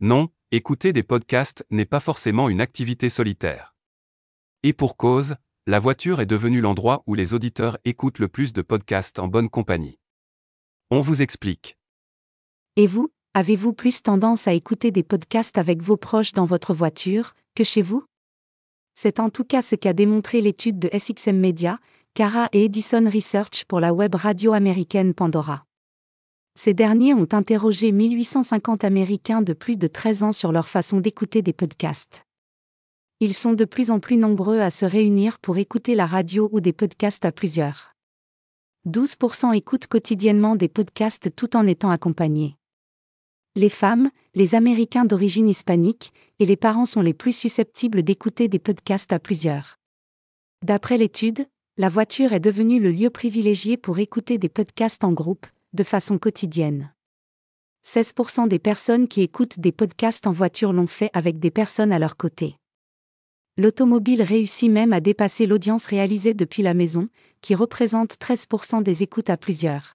Non, écouter des podcasts n'est pas forcément une activité solitaire. Et pour cause, la voiture est devenue l'endroit où les auditeurs écoutent le plus de podcasts en bonne compagnie. On vous explique. Et vous, avez-vous plus tendance à écouter des podcasts avec vos proches dans votre voiture que chez vous? C'est en tout cas ce qu'a démontré l'étude de SXM Media, Cara et Edison Research pour la web radio américaine Pandora. Ces derniers ont interrogé 1850 Américains de plus de 13 ans sur leur façon d'écouter des podcasts. Ils sont de plus en plus nombreux à se réunir pour écouter la radio ou des podcasts à plusieurs. 12% écoutent quotidiennement des podcasts tout en étant accompagnés. Les femmes, les Américains d'origine hispanique et les parents sont les plus susceptibles d'écouter des podcasts à plusieurs. D'après l'étude, la voiture est devenue le lieu privilégié pour écouter des podcasts en groupe, de façon quotidienne. 16% des personnes qui écoutent des podcasts en voiture l'ont fait avec des personnes à leur côté. L'automobile réussit même à dépasser l'audience réalisée depuis la maison, qui représente 13% des écoutes à plusieurs.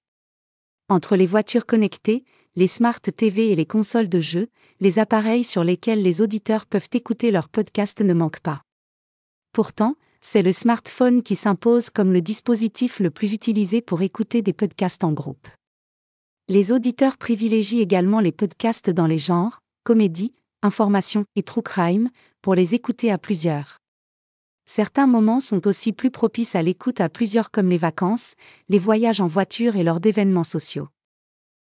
Entre les voitures connectées, les smart TV et les consoles de jeux, les appareils sur lesquels les auditeurs peuvent écouter leurs podcasts ne manquent pas. Pourtant, c'est le smartphone qui s'impose comme le dispositif le plus utilisé pour écouter des podcasts en groupe. Les auditeurs privilégient également les podcasts dans les genres, comédie, information et true crime, pour les écouter à plusieurs. Certains moments sont aussi plus propices à l'écoute à plusieurs comme les vacances, les voyages en voiture et lors d'événements sociaux.